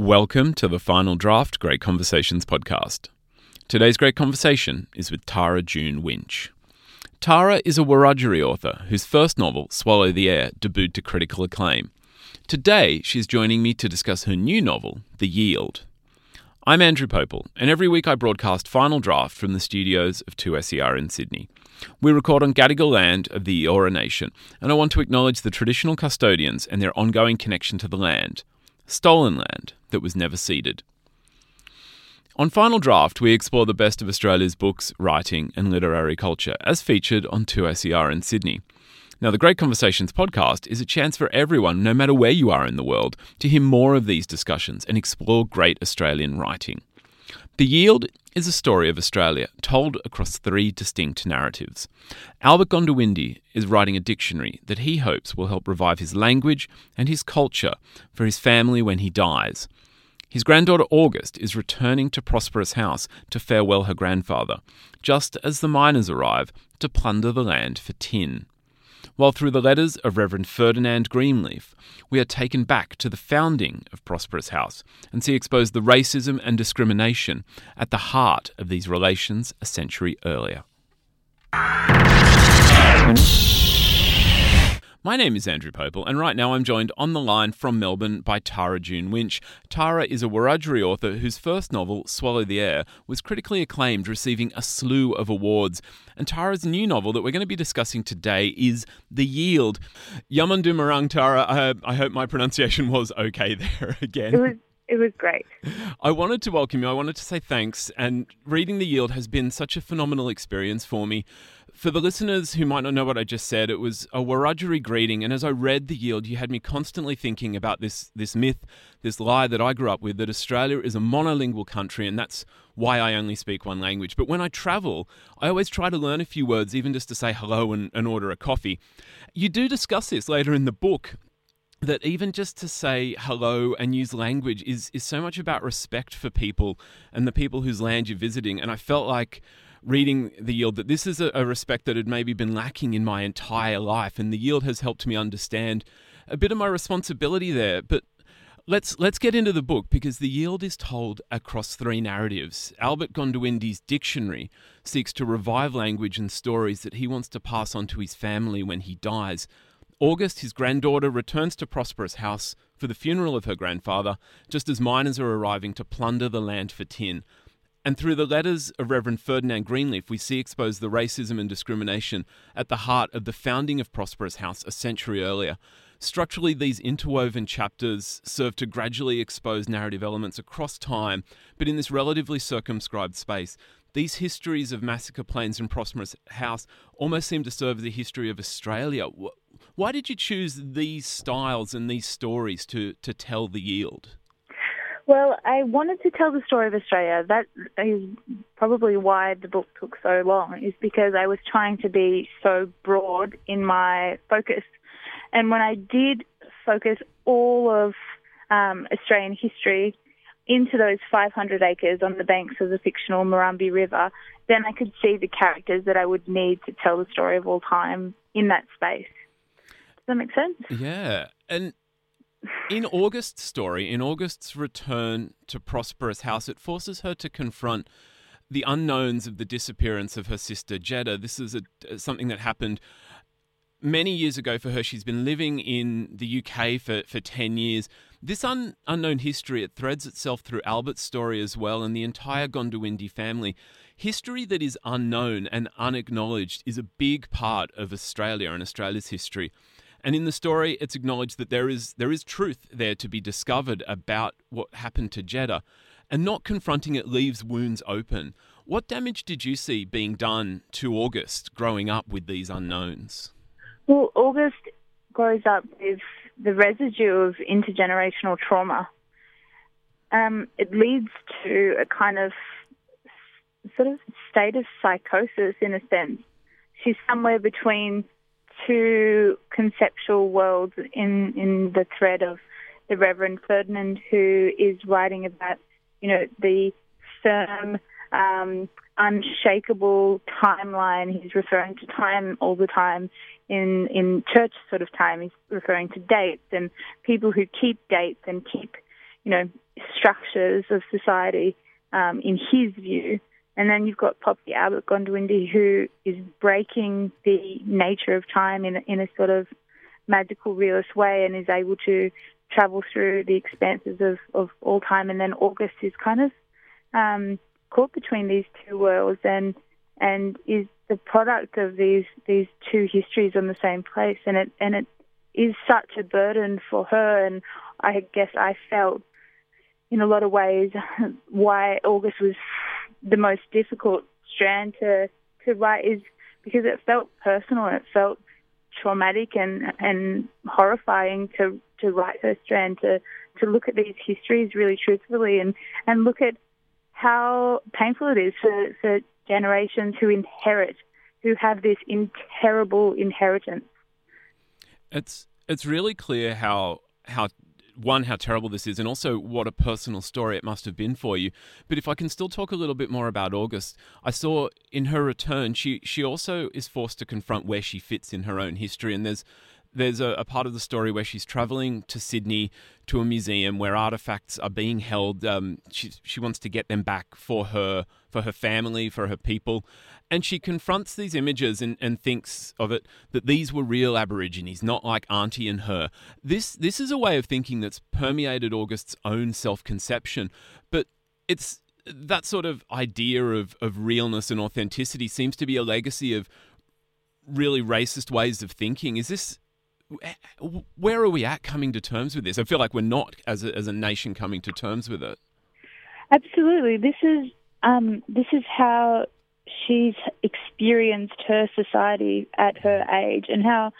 Welcome to the Final Draft Great Conversations podcast. Today's great conversation is with Tara June Winch. Tara is a Wiradjuri author whose first novel, Swallow the Air, debuted to critical acclaim. Today, she's joining me to discuss her new novel, The Yield. I'm Andrew Popel, and every week I broadcast Final Draft from the studios of 2SER in Sydney. We record on Gadigal land of the Eora Nation, and I want to acknowledge the traditional custodians and their ongoing connection to the land, stolen land that was never ceded. On Final Draft, we explore the best of Australia's books, writing, and literary culture, as featured on 2SER in Sydney. Now, the Great Conversations podcast is a chance for everyone, no matter where you are in the world, to hear more of these discussions and explore great Australian writing. The Yield is a story of Australia told across three distinct narratives. Albert Gondiwindi is writing a dictionary that he hopes will help revive his language and his culture for his family when he dies. His granddaughter August is returning to Prosperous House to farewell her grandfather, just as the miners arrive to plunder the land for tin while through the letters of Reverend Ferdinand Greenleaf, we are taken back to the founding of Prosperous House and see exposed the racism and discrimination at the heart of these relations a century earlier. My name is Andrew Popel, and right now I'm joined on the line from Melbourne by Tara June Winch. Tara is a Wiradjuri author whose first novel, Swallow the Air, was critically acclaimed, receiving a slew of awards. And Tara's new novel that we're going to be discussing today is The Yield. Yamandu Marang, Tara, I, I hope my pronunciation was okay there again. It was it was great. I wanted to welcome you. I wanted to say thanks. And reading The Yield has been such a phenomenal experience for me. For the listeners who might not know what I just said, it was a Wiradjuri greeting, and as I read The Yield, you had me constantly thinking about this this myth, this lie that I grew up with that Australia is a monolingual country, and that's why I only speak one language. But when I travel, I always try to learn a few words, even just to say hello and, and order a coffee. You do discuss this later in the book, that even just to say hello and use language is is so much about respect for people and the people whose land you're visiting. And I felt like reading the yield that this is a, a, respect that had maybe been lacking in my entire life and the yield has helped me understand a bit of my responsibility there. But let's let's get into the book because the yield is told across three narratives. Albert gondiwindi's dictionary seeks to revive language and stories that he wants to pass on to his family when he dies. August his granddaughter returns to prosperous house for the funeral of her grandfather just as miners are arriving to plunder the land for tin and through the letters of Reverend Ferdinand Greenleaf, we see exposed the racism and discrimination at the heart of the founding of Prosperous House a century earlier. Structurally, these interwoven chapters serve to gradually expose narrative elements across time, but in this relatively circumscribed space. These histories of Massacre Plains and Prosperous House almost seem to serve as a history of Australia. Why did you choose these styles and these stories to, to tell the yield? Well, I wanted to tell the story of Australia. That is probably why the book took so long, is because I was trying to be so broad in my focus. And when I did focus all of um, Australian history into those 500 acres on the banks of the fictional Murrumbidgee River, then I could see the characters that I would need to tell the story of all time in that space. Does that make sense? Yeah. And in August's story, in August's return to Prosperous House, it forces her to confront the unknowns of the disappearance of her sister Jedda. This is a, uh, something that happened many years ago for her. She's been living in the UK for, for 10 years. This un, unknown history, it threads itself through Albert's story as well and the entire Gondiwindi family. History that is unknown and unacknowledged is a big part of Australia and Australia's history. And in the story, it's acknowledged that there is there is truth there to be discovered about what happened to Jedda, and not confronting it leaves wounds open. What damage did you see being done to August growing up with these unknowns? Well, August grows up with the residue of intergenerational trauma. Um, it leads to a kind of sort of state of psychosis in a sense. She's somewhere between two conceptual worlds in, in the thread of the Reverend Ferdinand, who is writing about, you know, the firm, um, unshakable timeline. He's referring to time all the time in in church sort of time. He's referring to dates and people who keep dates and keep, you know, structures of society um, in his view. And then you've got Poppy Albert Gondiwindi, who is breaking the nature of time in, in a sort of magical realist way and is able to travel through the expanses of, of all time. And then August is kind of um, caught between these two worlds and and is the product of these these two histories on the same place. And it and it is such a burden for her. And I guess I felt in a lot of ways why August was the most difficult strand to to write is because it felt personal and it felt traumatic and and horrifying to to write her strand to to look at these histories really truthfully and and look at how painful it is for, for generations who inherit who have this in terrible inheritance. It's it's really clear how how one, how terrible this is, and also what a personal story it must have been for you. But if I can still talk a little bit more about August, I saw in her return, she she also is forced to confront where she fits in her own history, and there's there's a, a, part of the story where she's traveling to Sydney to a museum where artifacts are being held. Um, she she wants to get them back for her for her family, for her people, and she confronts these images and, and thinks of it that these were real Aborigines, not like Auntie and her. This this is a way of thinking that's permeated August's own self conception, but it's that sort of idea of, of realness and authenticity seems to be a legacy of really racist ways of thinking. Is this where are we at coming to terms with this? I feel like we're not as a, as a nation coming to terms with it. Absolutely, this is um, this is how she's experienced her society at her age and how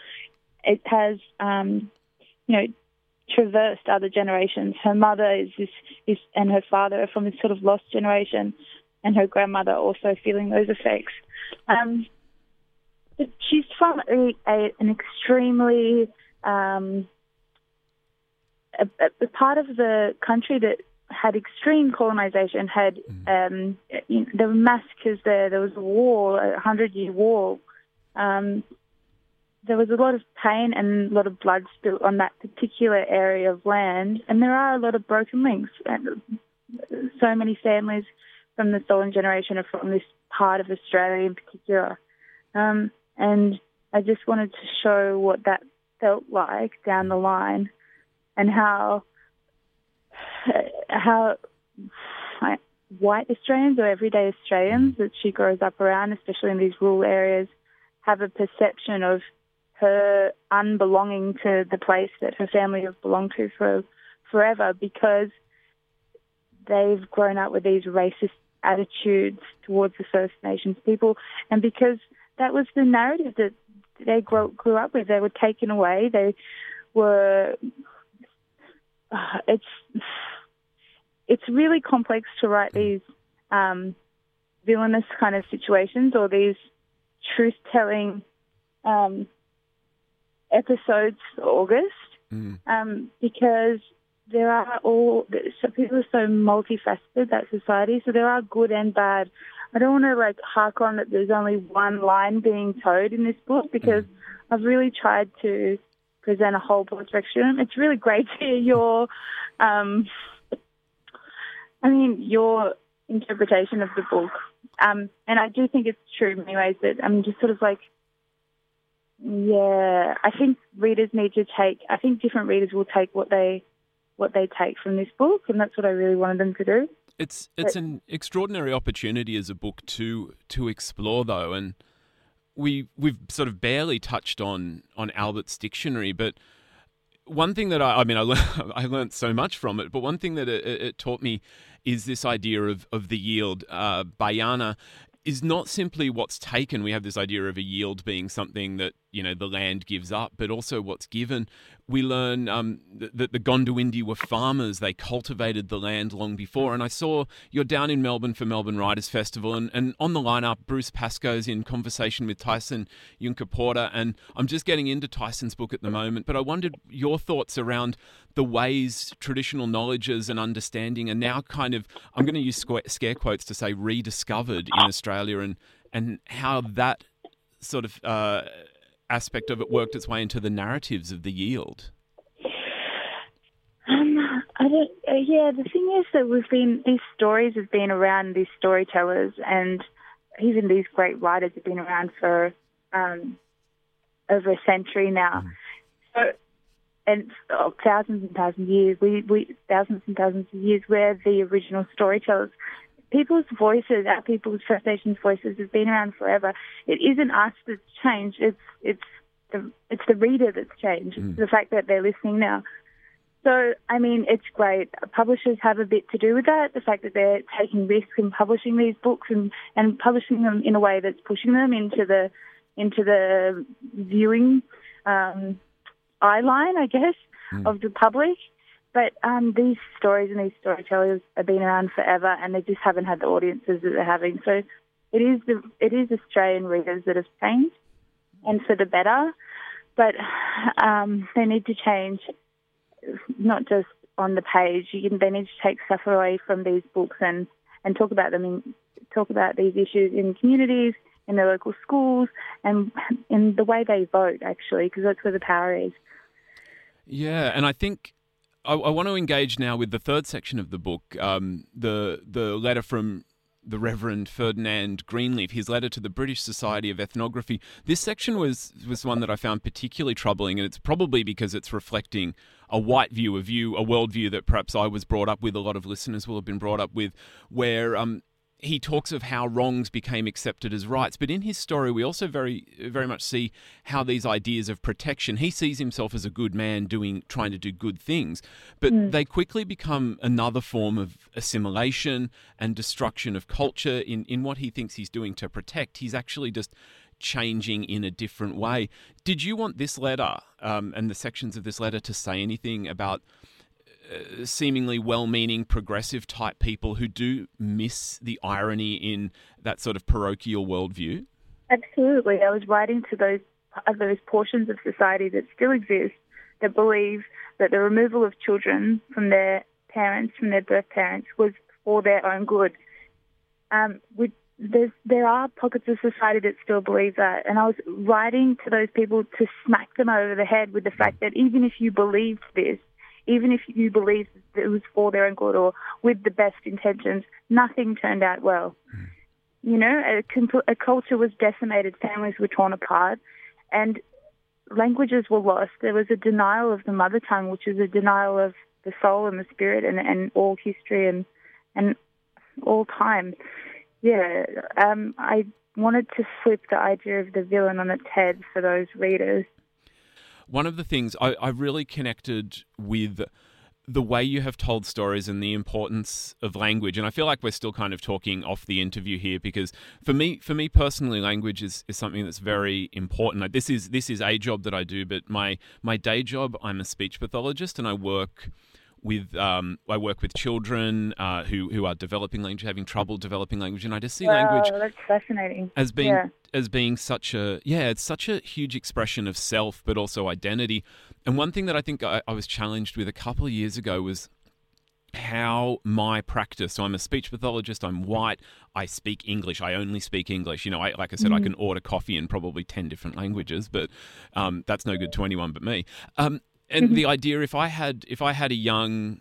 it has, um, you know, traversed other generations. Her mother is this, is, and her father are from this sort of lost generation, and her grandmother also feeling those effects. Um, she's from a, a, an extremely um, a, a, part of the country that had extreme colonization, had mm. um, you know, there were massacres there. There was a war, a hundred-year war. Um, there was a lot of pain and a lot of blood spilled on that particular area of land, and there are a lot of broken links. And so many families from the stolen generation are from this part of Australia in particular. Um, and I just wanted to show what that felt like down the line and how Uh, how white Australians or everyday Australians that she grows up around, especially in these rural areas, have a perception of her unbelonging to the place that her family have belonged to for forever because they've grown up with these racist attitudes towards the First Nations people and because that was the narrative that they grew, grew up with. They were taken away. They were. Uh, it's it's really complex to write these um, villainous kind of situations or these truth telling um, episodes. August, mm. um, because there are all so people are so multifaceted that society. So there are good and bad I don't want to like hark on that there's only one line being towed in this book because mm. I've really tried to present a whole broad spectrum. It's really great to hear your, um, I mean, your interpretation of the book. Um, and I do think it's true in many ways that I'm just sort of like, yeah, I think readers need to take, I think different readers will take what they, what they take from this book. And that's what I really wanted them to do. It's it's an extraordinary opportunity as a book to to explore though, and we we've sort of barely touched on on Albert's dictionary, but one thing that I, I mean, I, I learned so much from it, but one thing that it, it, taught me is this idea of, of the yield. Uh, Bayana is not simply what's taken. We have this idea of a yield being something that you know the land gives up, but also what's given. We learn um, that the Gondiwindi were farmers; they cultivated the land long before. And I saw you're down in Melbourne for Melbourne Writers Festival, and, and on the lineup, Bruce Pascoe's in conversation with Tyson Yunkaporta, and I'm just getting into Tyson's book at the moment. But I wondered your thoughts around the ways traditional knowledges and understanding are now kind of I'm going to use scare quotes to say rediscovered in Australia, and and how that sort of uh, aspect of it worked its way into the narratives of the yield? Um, I don't. Uh, yeah, the thing is that we've been these stories have been around. These storytellers and even these great writers have been around for um, over a century now. Mm. So, and oh, thousands and thousands of years. We we thousands and thousands of years. We're the original storytellers. People's voices, our people's First Nations voices, have been around forever. It isn't us that's changed. It's it's the it's the reader that's changed. Mm. The fact that they're listening now. So, I mean, it's great. Publishers have a bit to do with that. The fact that they're taking risks in publishing these books and, and publishing them in a way that's pushing them into the into the viewing um, eye line, I guess, mm. of the public. But um, these stories and these storytellers have been around forever, and they just haven't had the audiences that they're having. So, it is the it is Australian readers that have changed, and for the better. But um, they need to change not just on the page. You can, they need to take stuff away from these books and, and talk about them in, talk about these issues in communities, in their local schools, and in the way they vote, actually, because that's where the power is. Yeah, and I think I, I, want to engage now with the third section of the book, um, the the letter from the Reverend Ferdinand Greenleaf, his letter to the British Society of Ethnography. This section was was one that I found particularly troubling, and it's probably because it's reflecting a white view, a view, a worldview that perhaps I was brought up with. A lot of listeners will have been brought up with, where um, he talks of how wrongs became accepted as rights. But in his story, we also very, very much see how these ideas of protection. He sees himself as a good man doing, trying to do good things, but mm. they quickly become another form of assimilation and destruction of culture. In in what he thinks he's doing to protect, he's actually just changing in a different way. Did you want this letter um, and the sections of this letter to say anything about? Uh, seemingly well-meaning progressive type people who do miss the irony in that sort of parochial worldview? Absolutely. I was writing to those uh, those portions of society that still exist that believe that the removal of children from their parents, from their birth parents, was for their own good. Um, we, there are pockets of society that still believe that, and I was writing to those people to smack them over the head with the fact that even if you believed this, even if you believe that it was for their own good or with the best intentions, nothing turned out well. Mm. You know, a, a culture was decimated, families were torn apart, and languages were lost. There was a denial of the mother tongue, which is a denial of the soul and the spirit and, and all history and and all time. Yeah, um, I wanted to flip the idea of the villain on its head for those readers one of the things I, I really connected with the way you have told stories and the importance of language. And i feel like we're still kind of talking off the interview here because for me for me personally language is, is something that's very important. This is this is a job that i do but my my day job i'm a speech pathologist and i work with um, I work with children uh, who who are developing language, having trouble developing language, and I just see wow, language that's fascinating as being yeah. as being such a yeah, it's such a huge expression of self, but also identity. And one thing that I think I, I was challenged with a couple of years ago was how my practice. So I'm a speech pathologist. I'm white. I speak English. I only speak English. You know, I, like I said, mm. I can order coffee in probably ten different languages, but um, that's no good to anyone but me. Um, and mm-hmm. the idea if I had if I had a young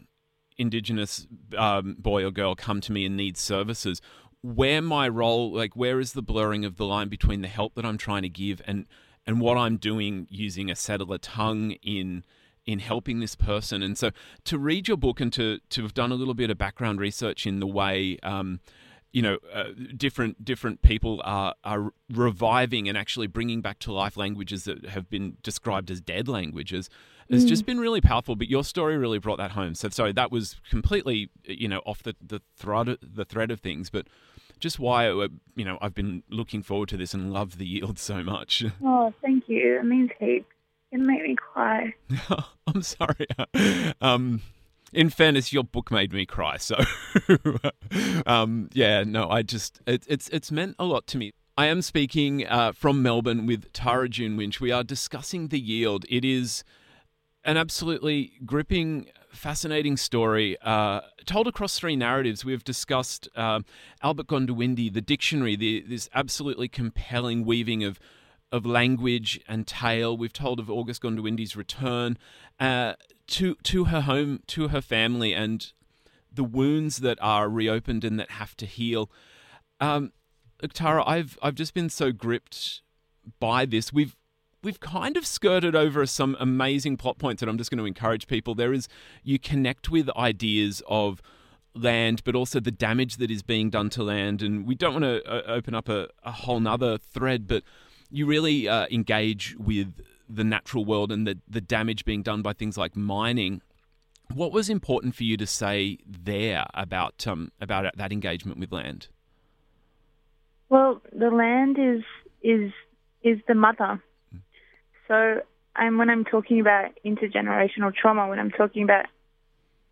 indigenous um, boy or girl come to me and need services, where my role like where is the blurring of the line between the help that I'm trying to give and and what I'm doing using a settler tongue in in helping this person. And so to read your book and to to have done a little bit of background research in the way. Um, you know, uh, different different people are are reviving and actually bringing back to life languages that have been described as dead languages has mm. just been really powerful. But your story really brought that home. So sorry, that was completely you know off the the thread the thread of things, but just why uh, you know I've been looking forward to this and love the yield so much. Oh, thank you. It means heaps. It made me cry. I'm sorry. Um, in fairness, your book made me cry. So, um, yeah, no, I just it, it's it's meant a lot to me. I am speaking uh, from Melbourne with Tara June Winch. We are discussing the yield. It is an absolutely gripping, fascinating story uh, told across three narratives. We've discussed uh, Albert Gondiwindi, the dictionary, the, this absolutely compelling weaving of of language and tale. We've told of August Gondiwindi's return. Uh, to to her home, to her family, and the wounds that are reopened and that have to heal. Um, Tara, I've I've just been so gripped by this. We've we've kind of skirted over some amazing plot points that I'm just going to encourage people. There is you connect with ideas of land, but also the damage that is being done to land, and we don't want to uh, open up a, a whole nother thread, but you really uh, engage with the natural world and the the damage being done by things like mining. What was important for you to say there about um, about that engagement with land? Well, the land is is is the mother. So, and when I'm talking about intergenerational trauma, when I'm talking about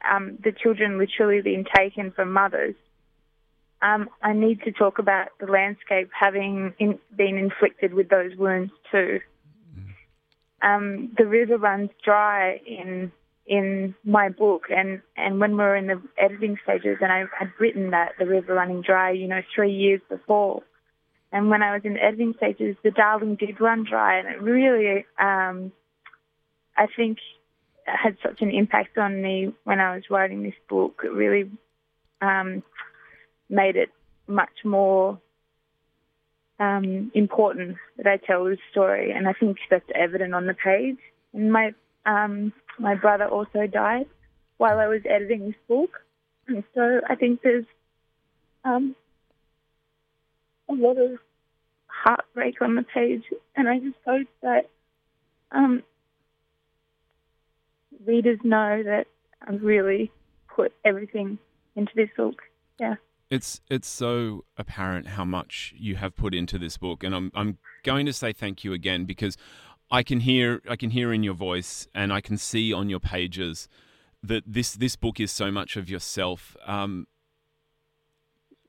um, the children literally being taken from mothers, um, I need to talk about the landscape having in, been inflicted with those wounds too. Um, the river runs dry in in my book, and and when we were in the editing stages, and I had written that the river running dry, you know, three years before. And when I was in the editing stages, the Darling did run dry, and it really, um, I think, had such an impact on me when I was writing this book. It really um, made it much more um, important that I tell this story, and I think that's evident on the page. And my um, my brother also died while I was editing this book, and so I think there's um, a lot of heartbreak on the page, and I just hope that um, readers know that I've really put everything into this book. Yeah. It's it's so apparent how much you have put into this book, and I'm I'm going to say thank you again because I can hear I can hear in your voice, and I can see on your pages that this this book is so much of yourself. Um,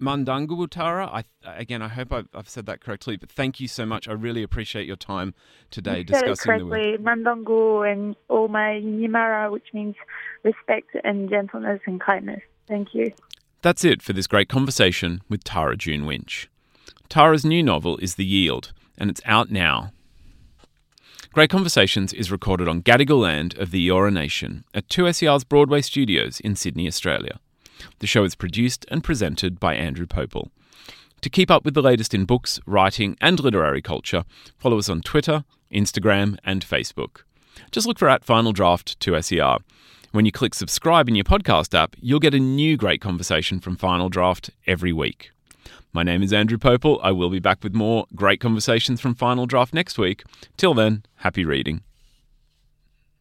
Mandangubutara, I again I hope I've, I've, said that correctly, but thank you so much. I really appreciate your time today you discussing said it correctly. the Mandangu and Oma Yimara, which means respect and gentleness and kindness. Thank you. That's it for this great conversation with Tara June Winch. Tara's new novel is The Yield, and it's out now. Great Conversations is recorded on Gadigal land of the Eora Nation at 2SER's Broadway Studios in Sydney, Australia. The show is produced and presented by Andrew Popel. To keep up with the latest in books, writing, and literary culture, follow us on Twitter, Instagram, and Facebook. Just look for at Final Draft 2SER. When you click subscribe in your podcast app, you'll get a new great conversation from Final Draft every week. My name is Andrew Popel. I will be back with more great conversations from Final Draft next week. Till then, happy reading.